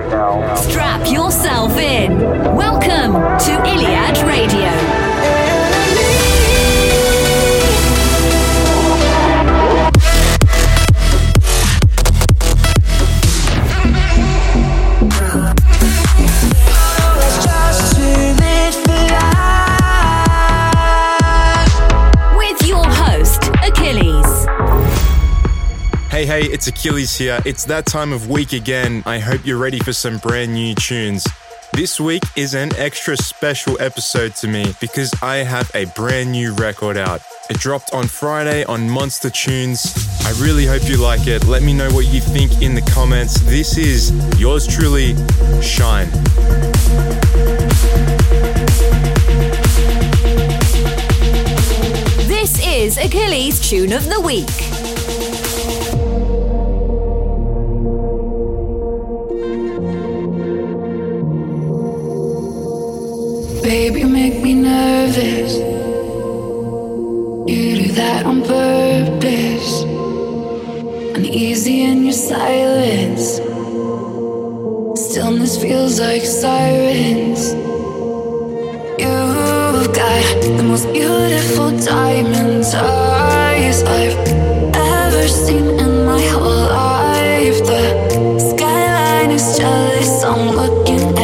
right now. Strap yourself in. It's Achilles here. It's that time of week again. I hope you're ready for some brand new tunes. This week is an extra special episode to me because I have a brand new record out. It dropped on Friday on Monster Tunes. I really hope you like it. Let me know what you think in the comments. This is yours truly, Shine. This is Achilles' Tune of the Week. Baby, you make me nervous. You do that on purpose. Uneasy in your silence. Stillness feels like sirens. You've got the most beautiful diamond eyes I've ever seen in my whole life. The skyline is jealous. I'm looking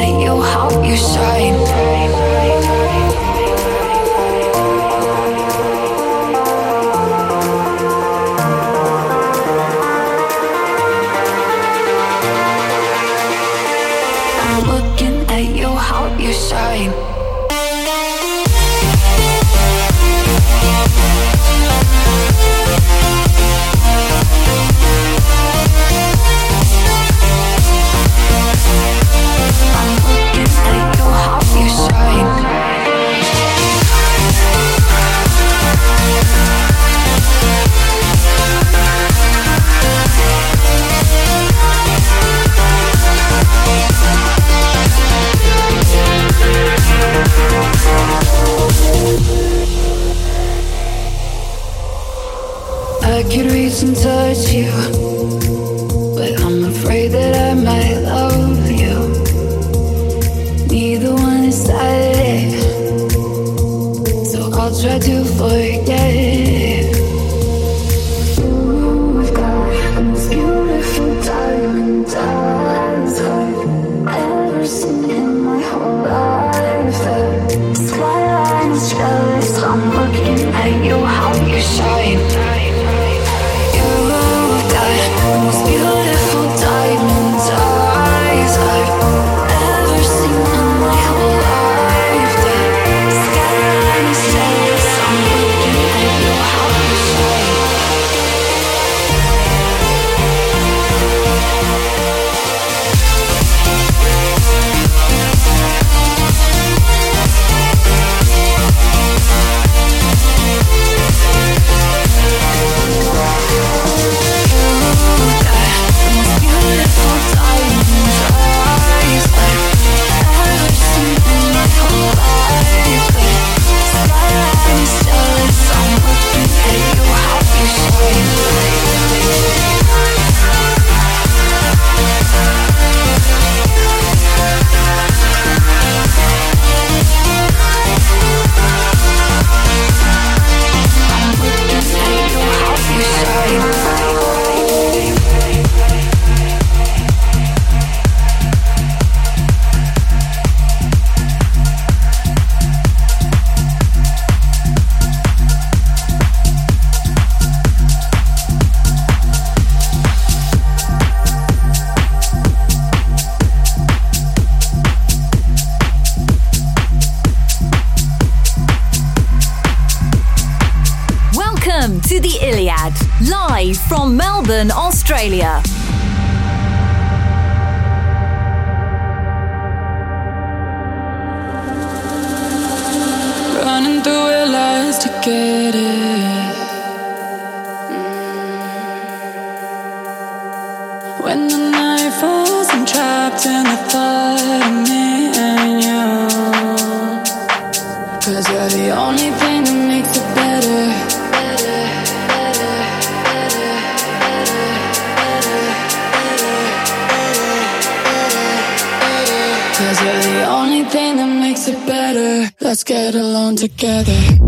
together.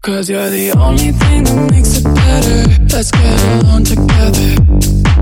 Cause you're the only thing that makes it better. Let's get along together.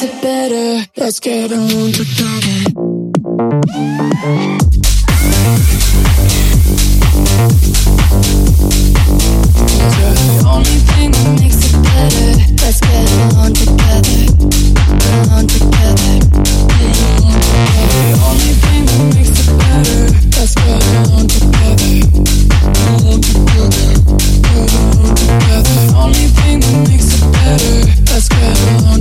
makes it better. Let's get on together. The only thing that makes it better. Let's get along together. Together. The only thing that makes it better. Let's get together. Together. Together. The only thing that makes it better. Let's get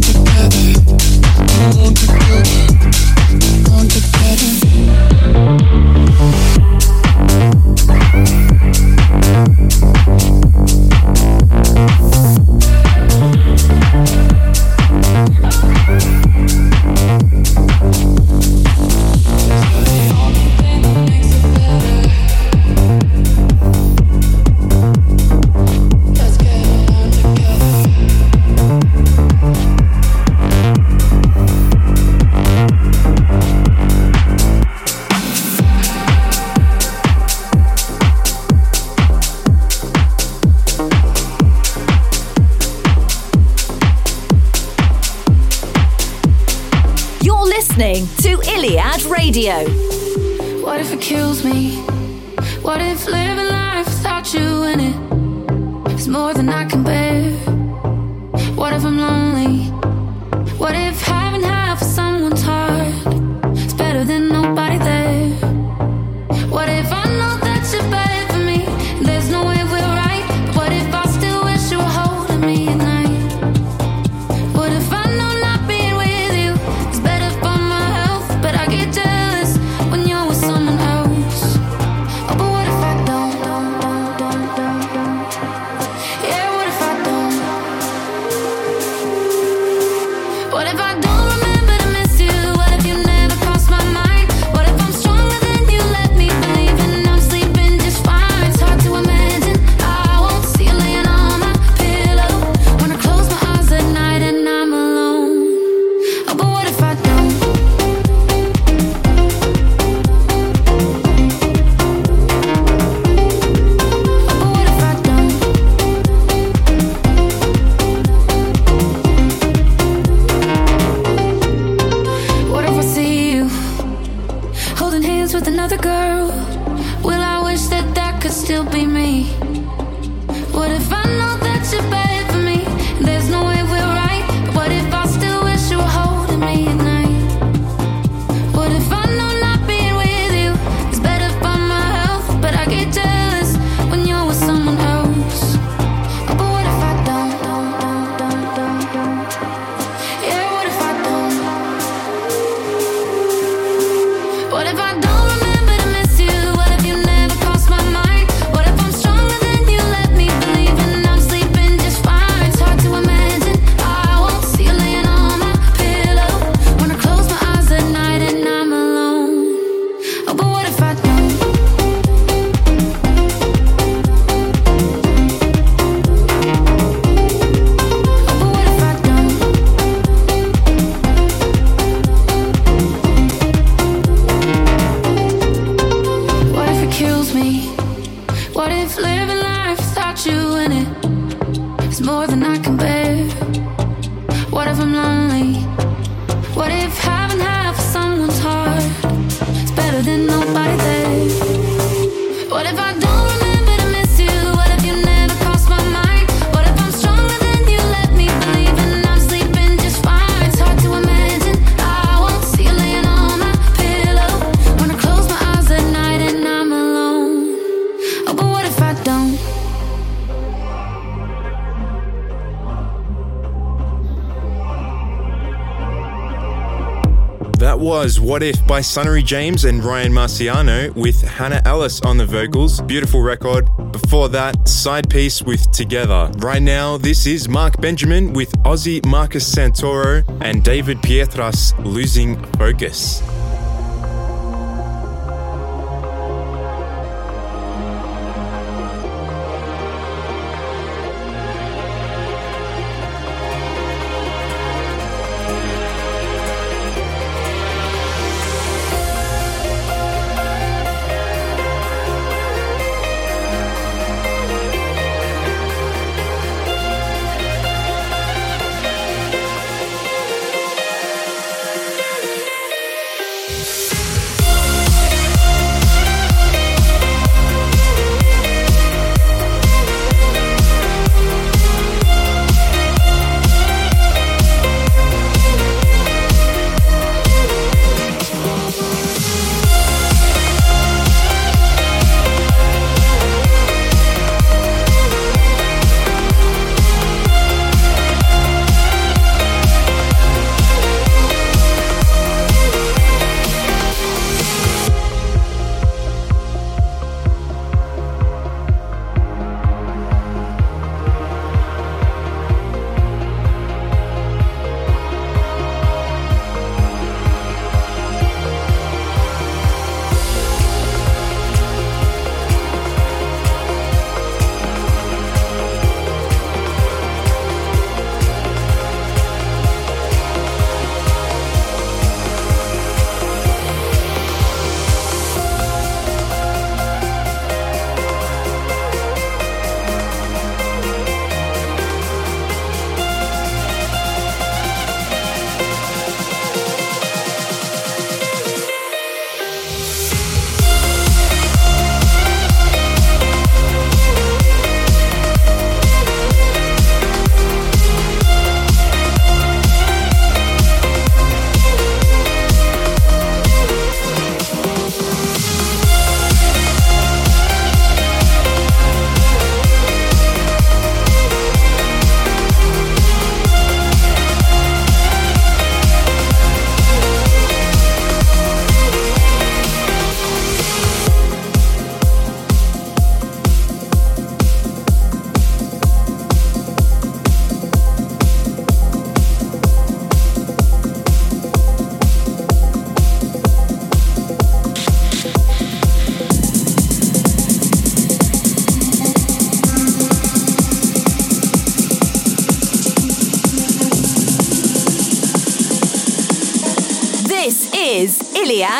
by Sunnery James and Ryan Marciano with Hannah Ellis on the vocals. Beautiful record. Before that, SIDEPIECE with Together. Right now, this is Marc Benjamin with Ozzy Marcus Santoro and David Pietras Losing Focus.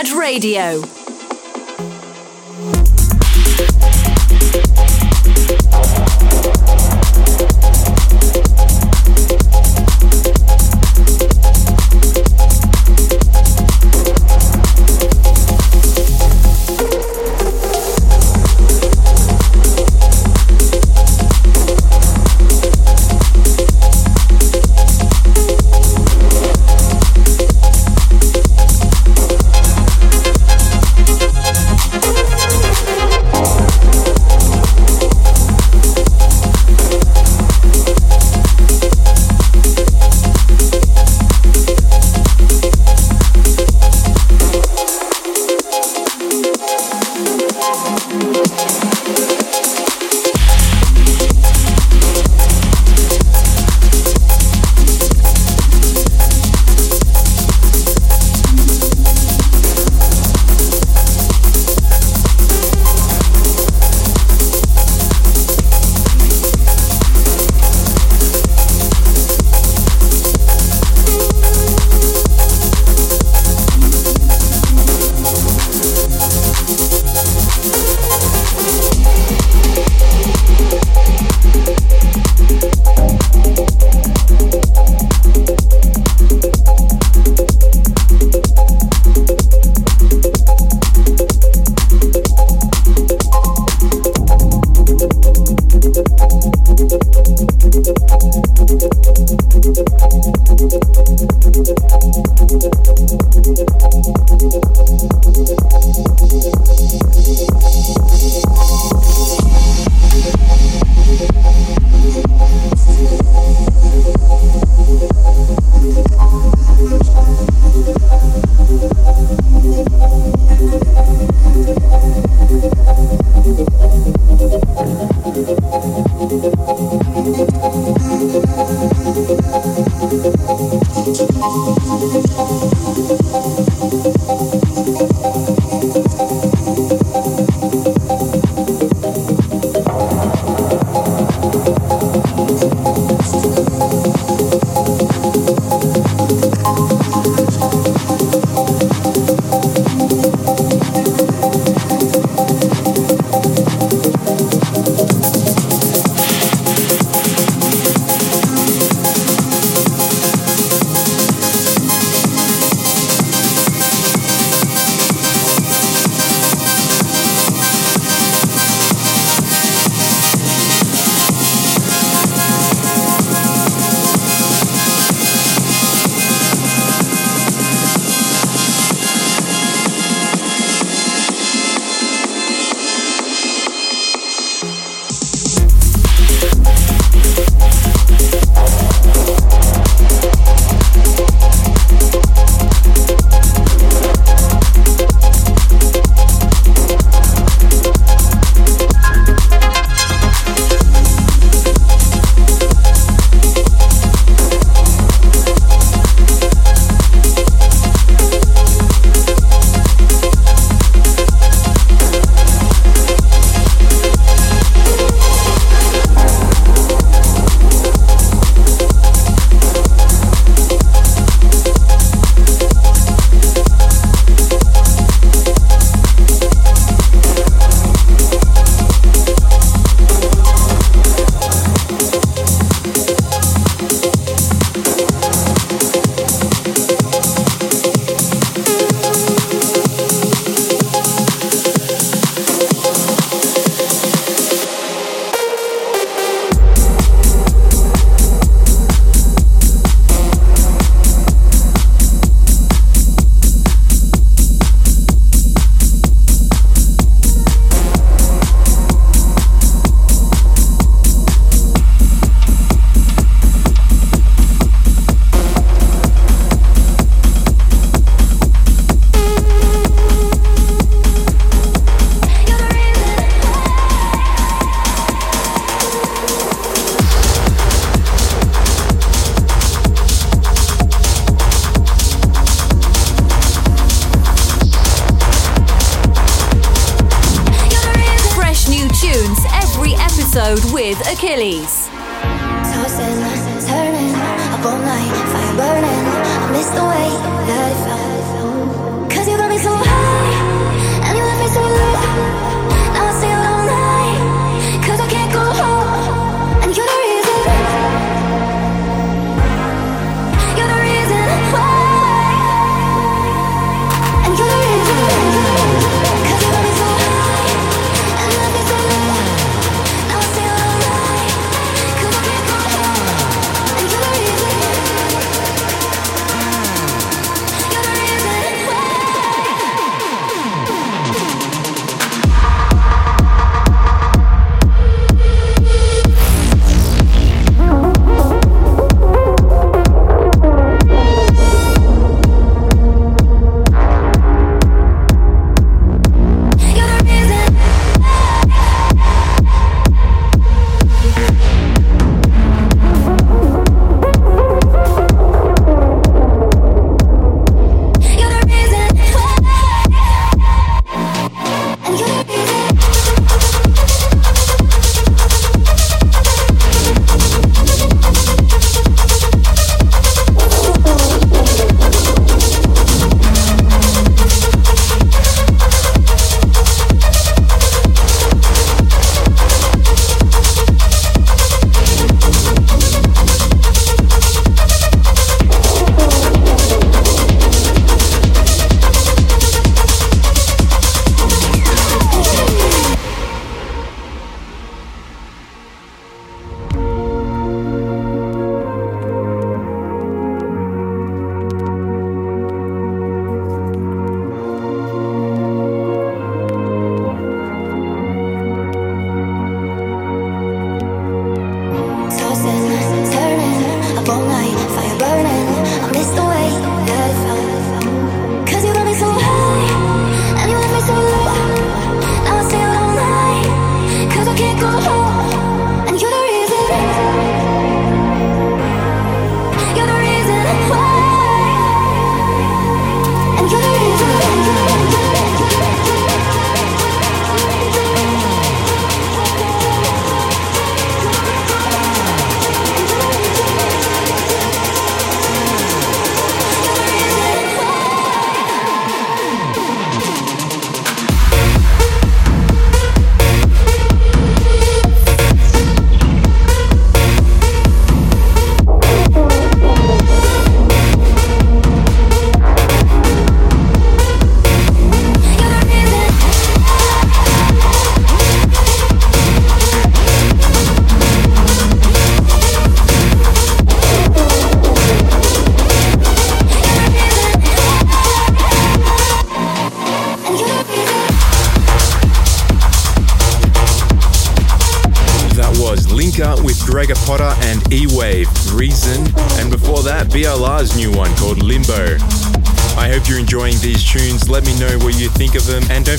Radio.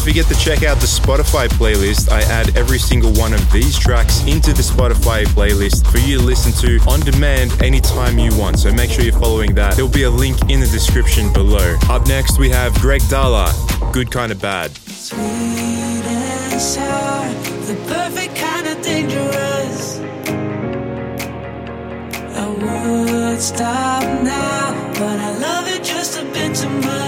forget to check out the Spotify playlist. I add every single one of these tracks into the Spotify playlist for you to listen to on demand anytime you want. So make sure you're following that. There'll be a link in the description below. Up next, we have Greg Dalla, Good Kind of Bad. Sweet and sour, the perfect kind of dangerous. I would stop now, but I love it just a bit too much.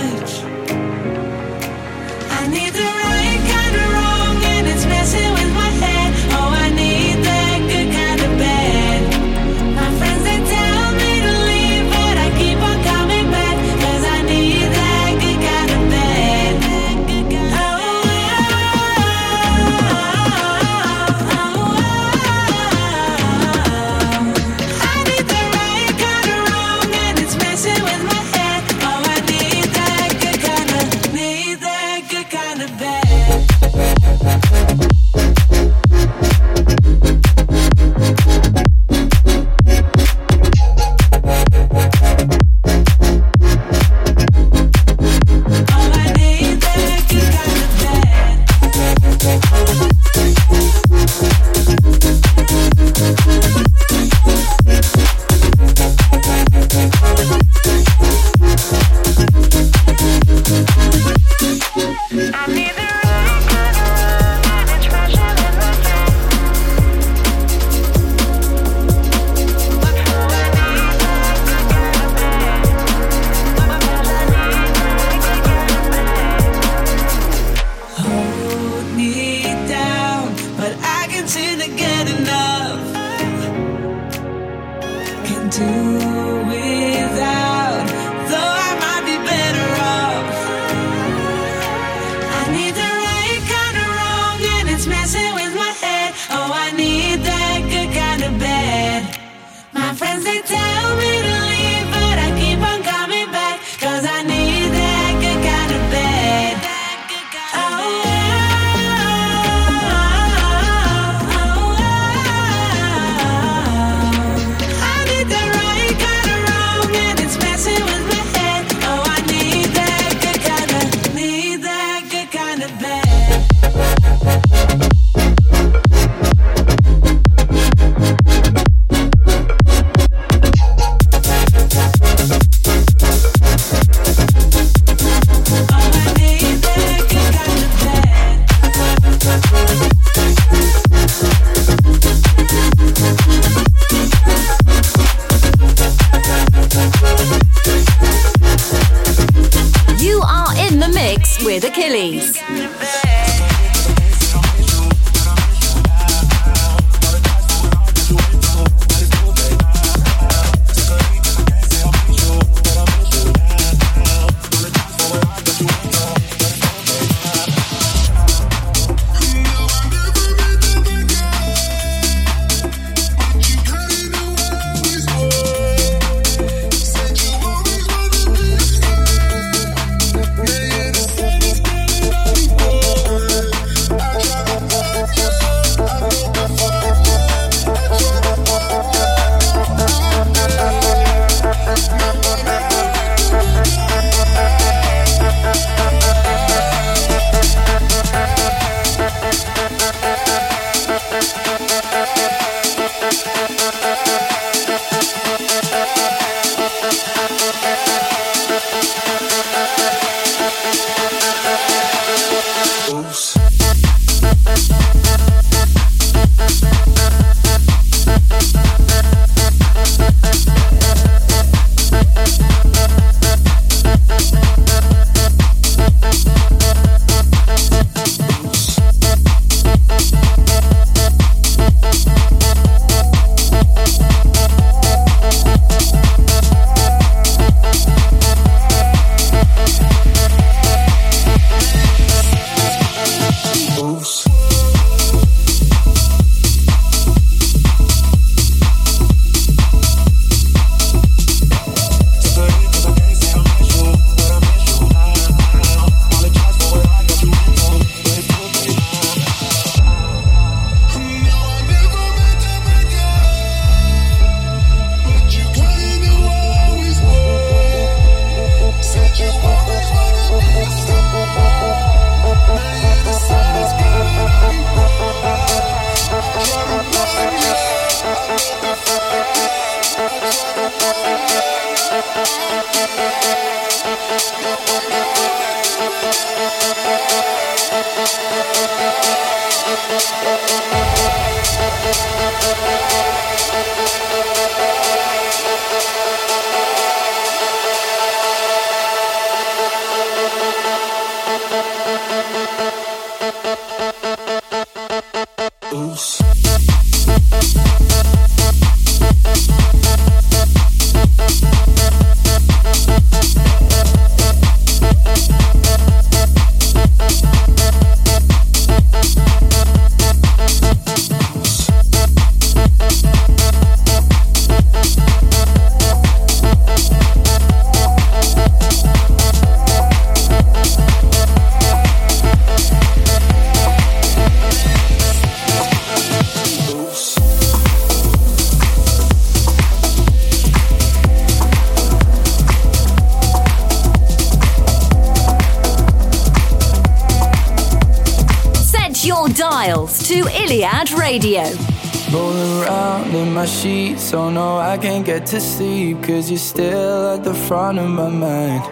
Sheets, oh no, I can't get to sleep, cause you're still at the front of my mind.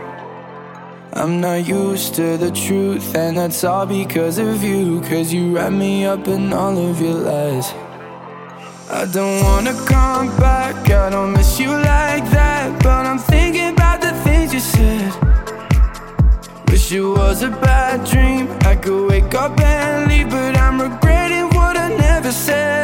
I'm not used to the truth, and that's all because of you, cause you wrap me up in all of your lies. I don't wanna come back, I don't miss you like that, but I'm thinking about the things you said. Wish it was a bad dream. I could wake up and leave, but I'm regretting what I never said.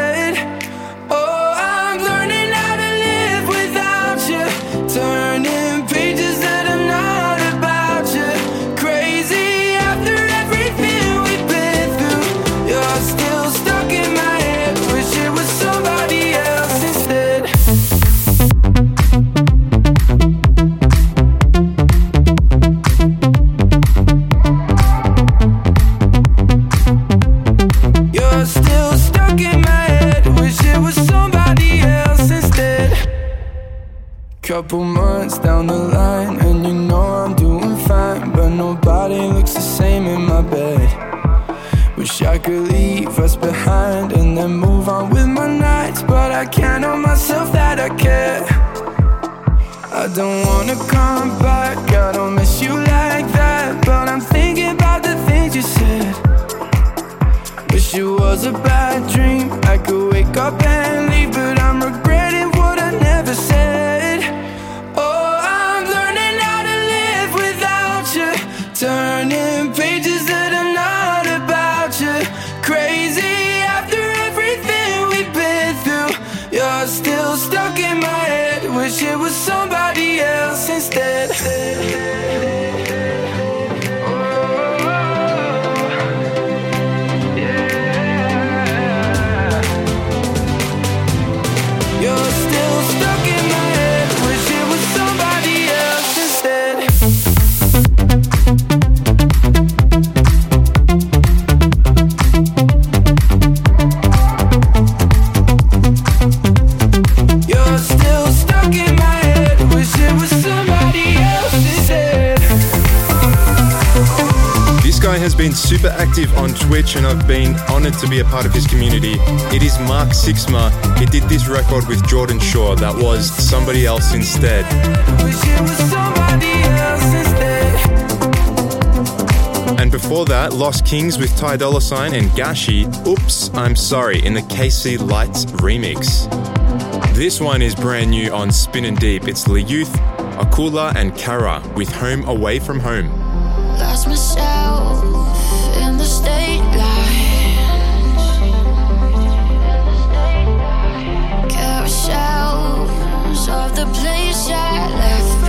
Couple months down the line, and you know I'm doing fine. But nobody looks the same in my bed. Wish I could leave us behind and then move on with my nights. But I can't know myself that I care. I don't wanna come back, I don't miss you like that. But I'm thinking about the things you said. Wish it was a bad dream. Super active on Twitch and I've been honored to be a part of his community. It is Mark Sixma. He did this record with Jordan Shaw that was Somebody Else Instead. And before that, Lost Kings with Ty Dolla Sign and Gashi, Oops, I'm Sorry, in the KC Lights remix. This one is brand new on Spinnin' Deep. It's Le Youth, Akula, and Kara with Home Away from Home. Lost myself the place I left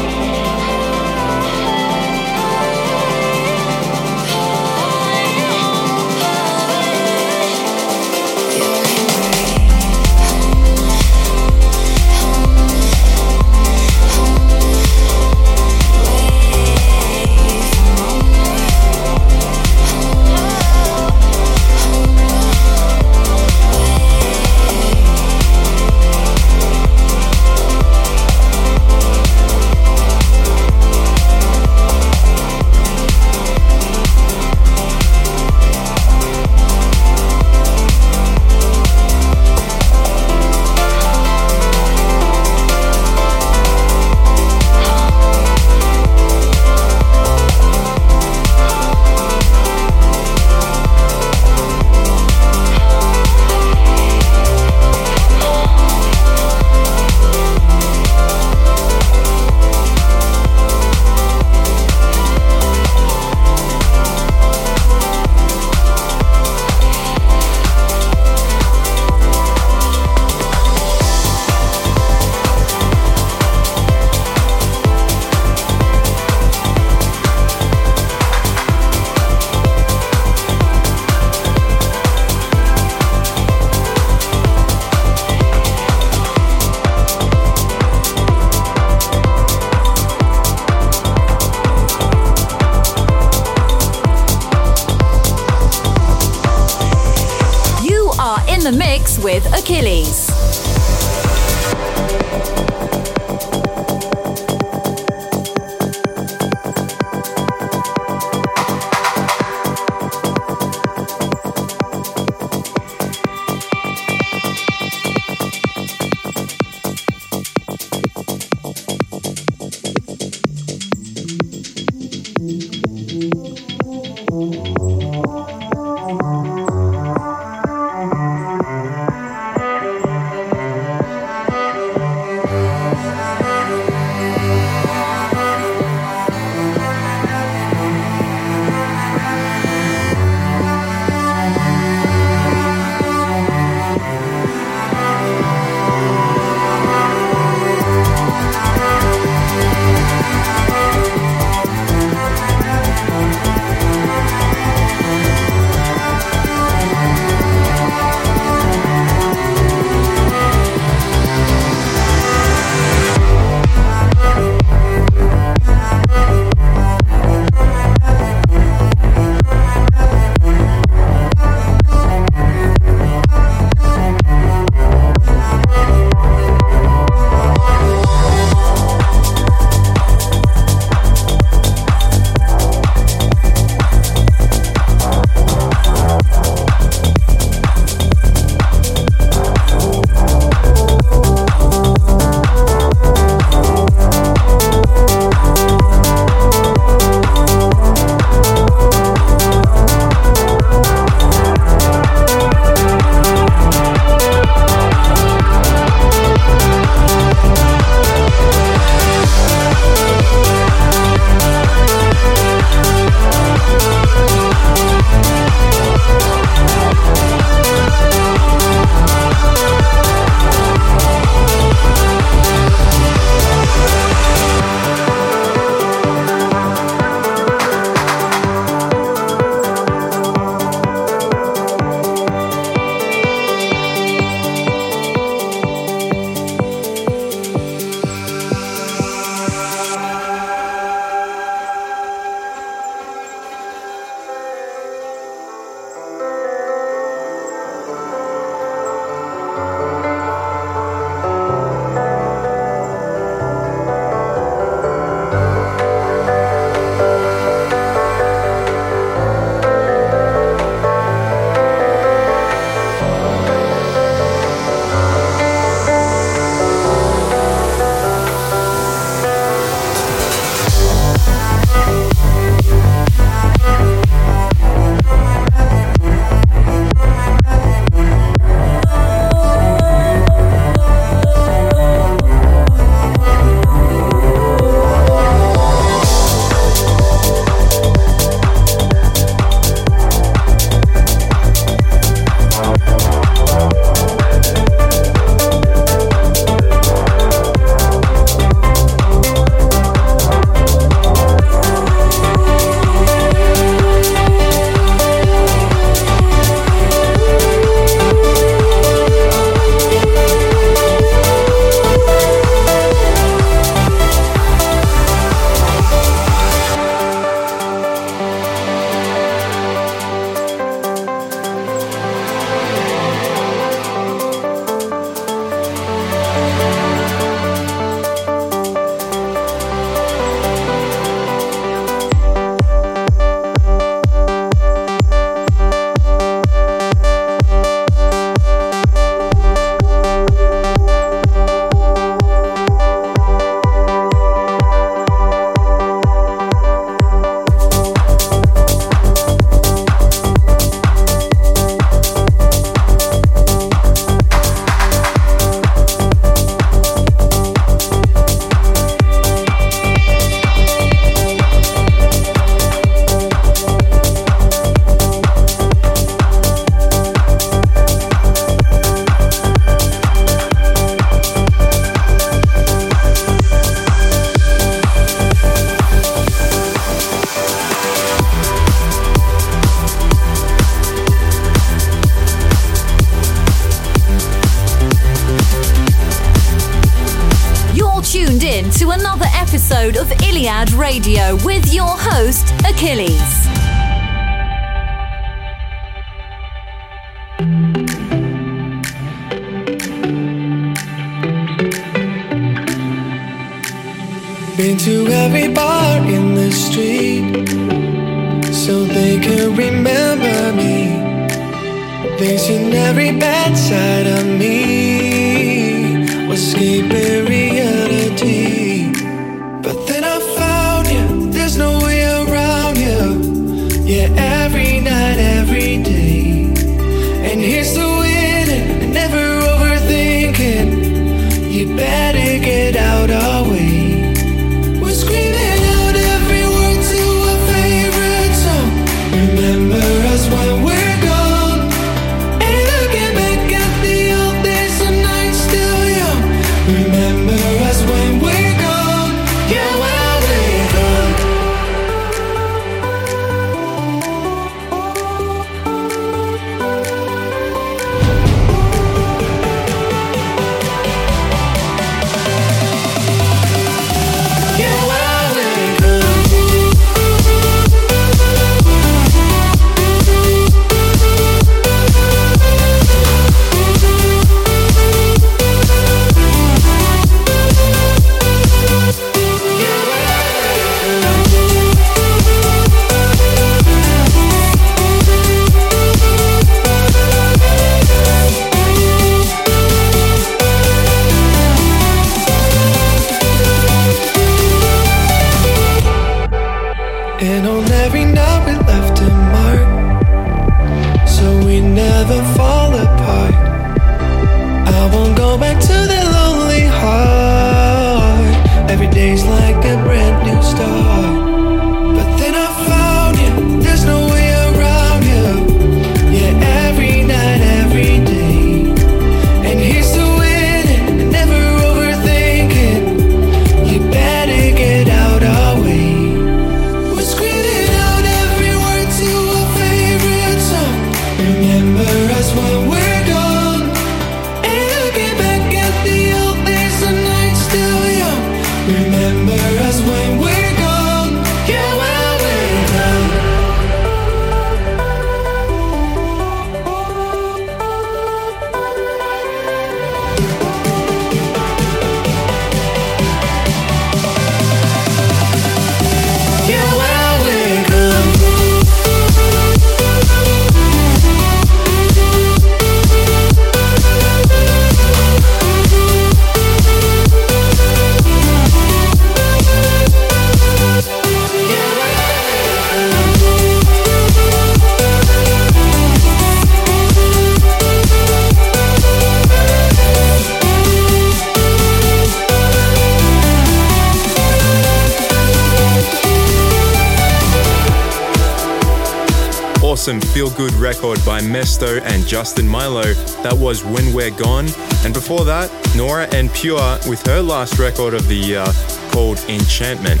Feel Good record by Mesto and Justin Mylo. That was When We're Gone. And before that, Nora En Pure with her last record of the year called Enchantment.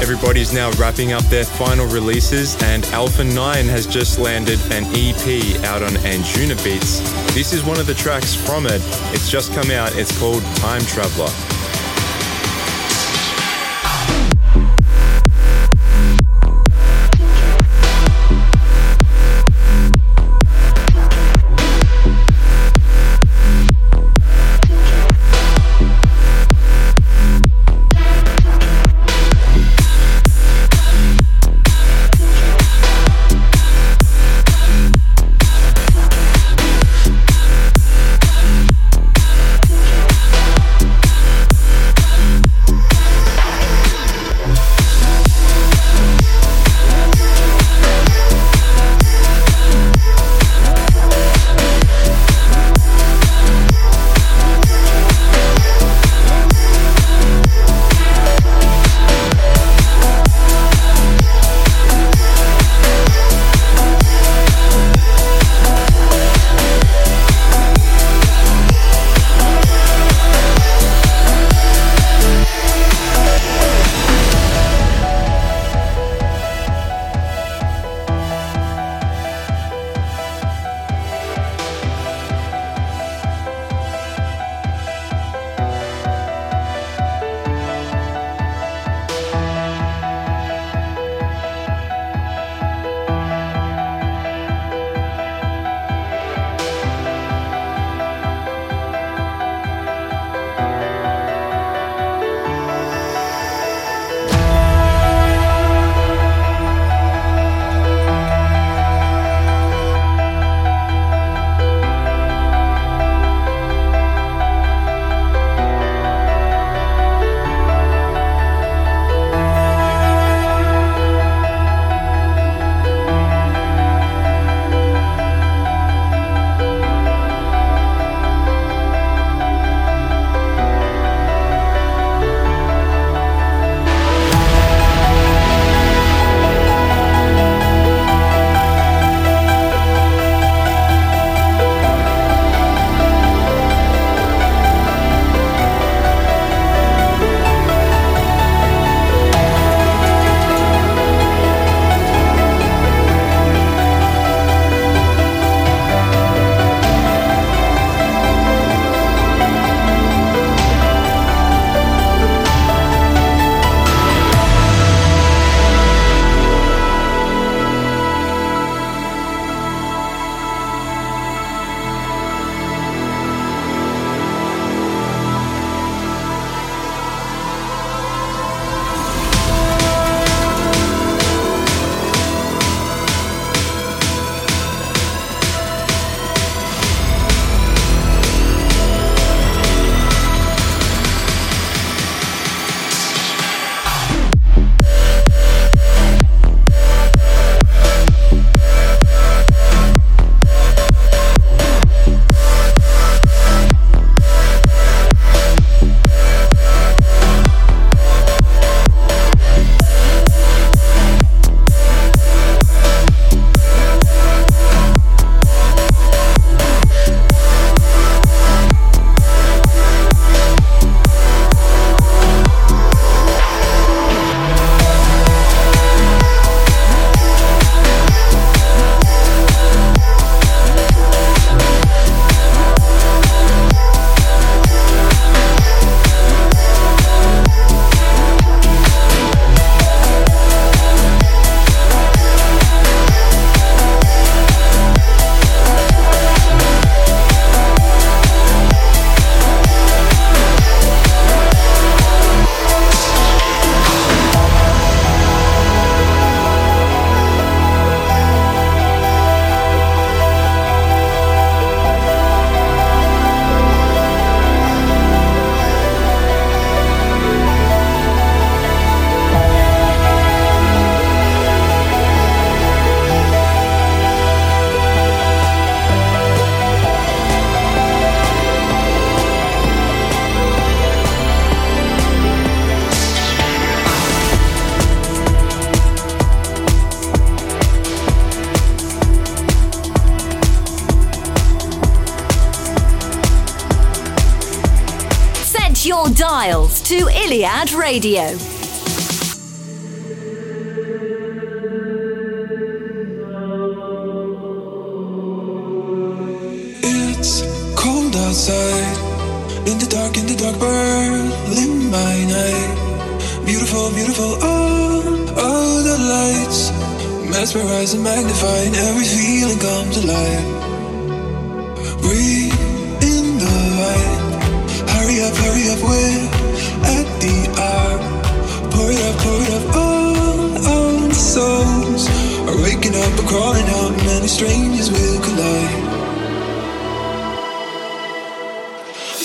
Everybody's now wrapping up their final releases, and Alpha 9 has just landed an EP out on Anjunabeats. This is one of the tracks from it. It's just come out, it's called Time Traveler. Iliad Radio. It's cold outside, in the dark, in the dark, burning my night. Beautiful, beautiful, oh, all the lights, mesmerizing, magnifying, every feeling comes alive. strangers will collide.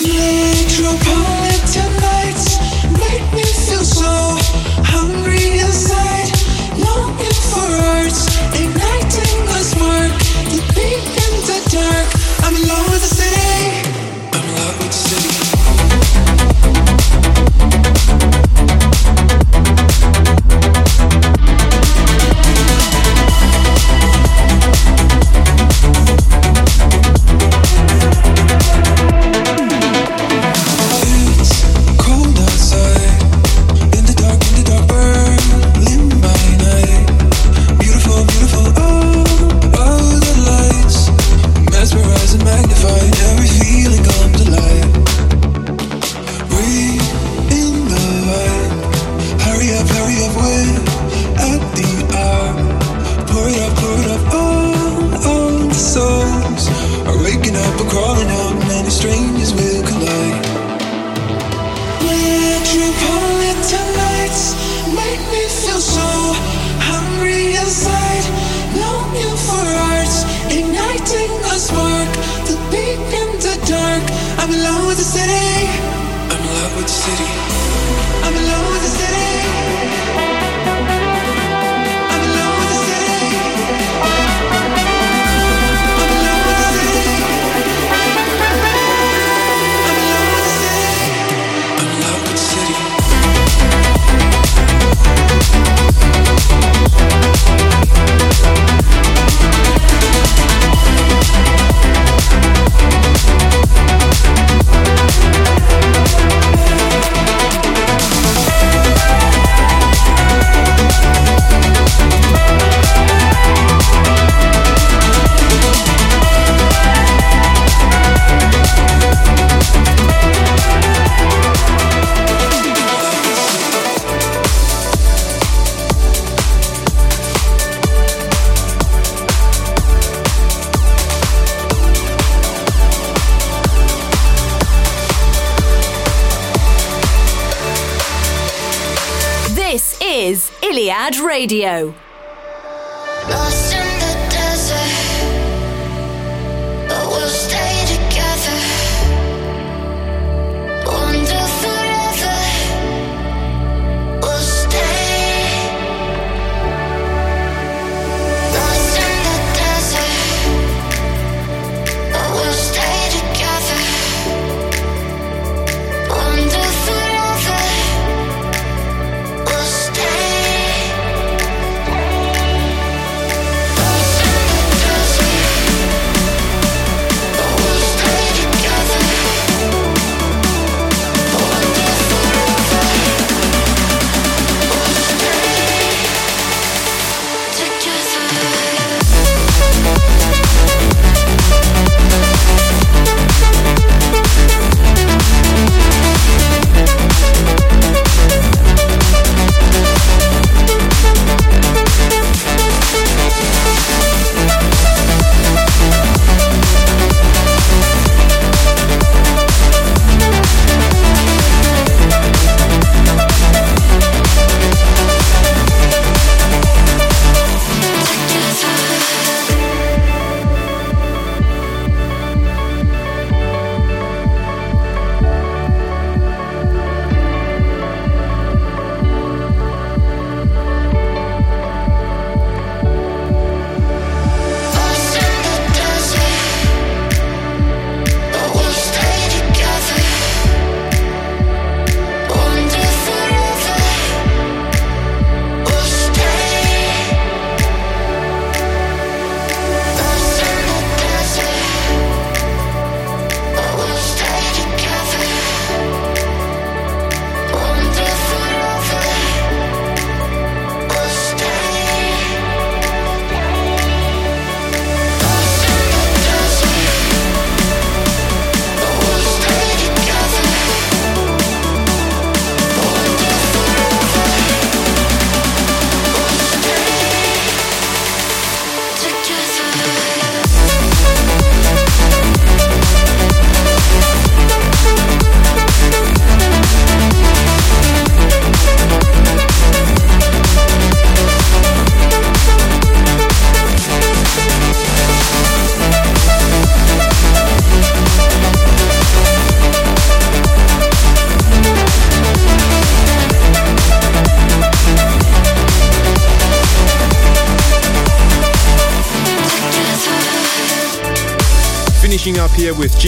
Metropolitan lights make me feel so hungry inside, longing for arts, igniting a spark, the deep in the dark. I'm alone with the city. Mad Radio.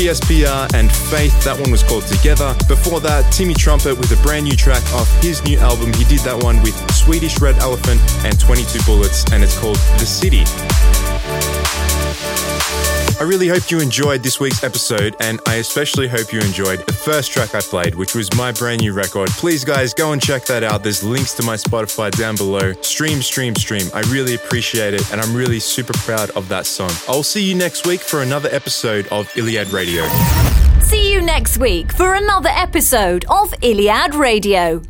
Here and Faith, that one was called Together. Before that, Timmy Trumpet with a brand new track off his new album. He did that one with Swedish Red Elephant and 22 Bullets, and it's called The City. I really hope you enjoyed this week's episode, and I especially hope you enjoyed the first track I played, which was my brand new record. Please, guys, go and check that out. There's links to my Spotify down below. Stream, stream, stream. I really appreciate it, and I'm really super proud of that song. I'll see you next week for another episode of Iliad Radio. See you next week for another episode of Iliad Radio.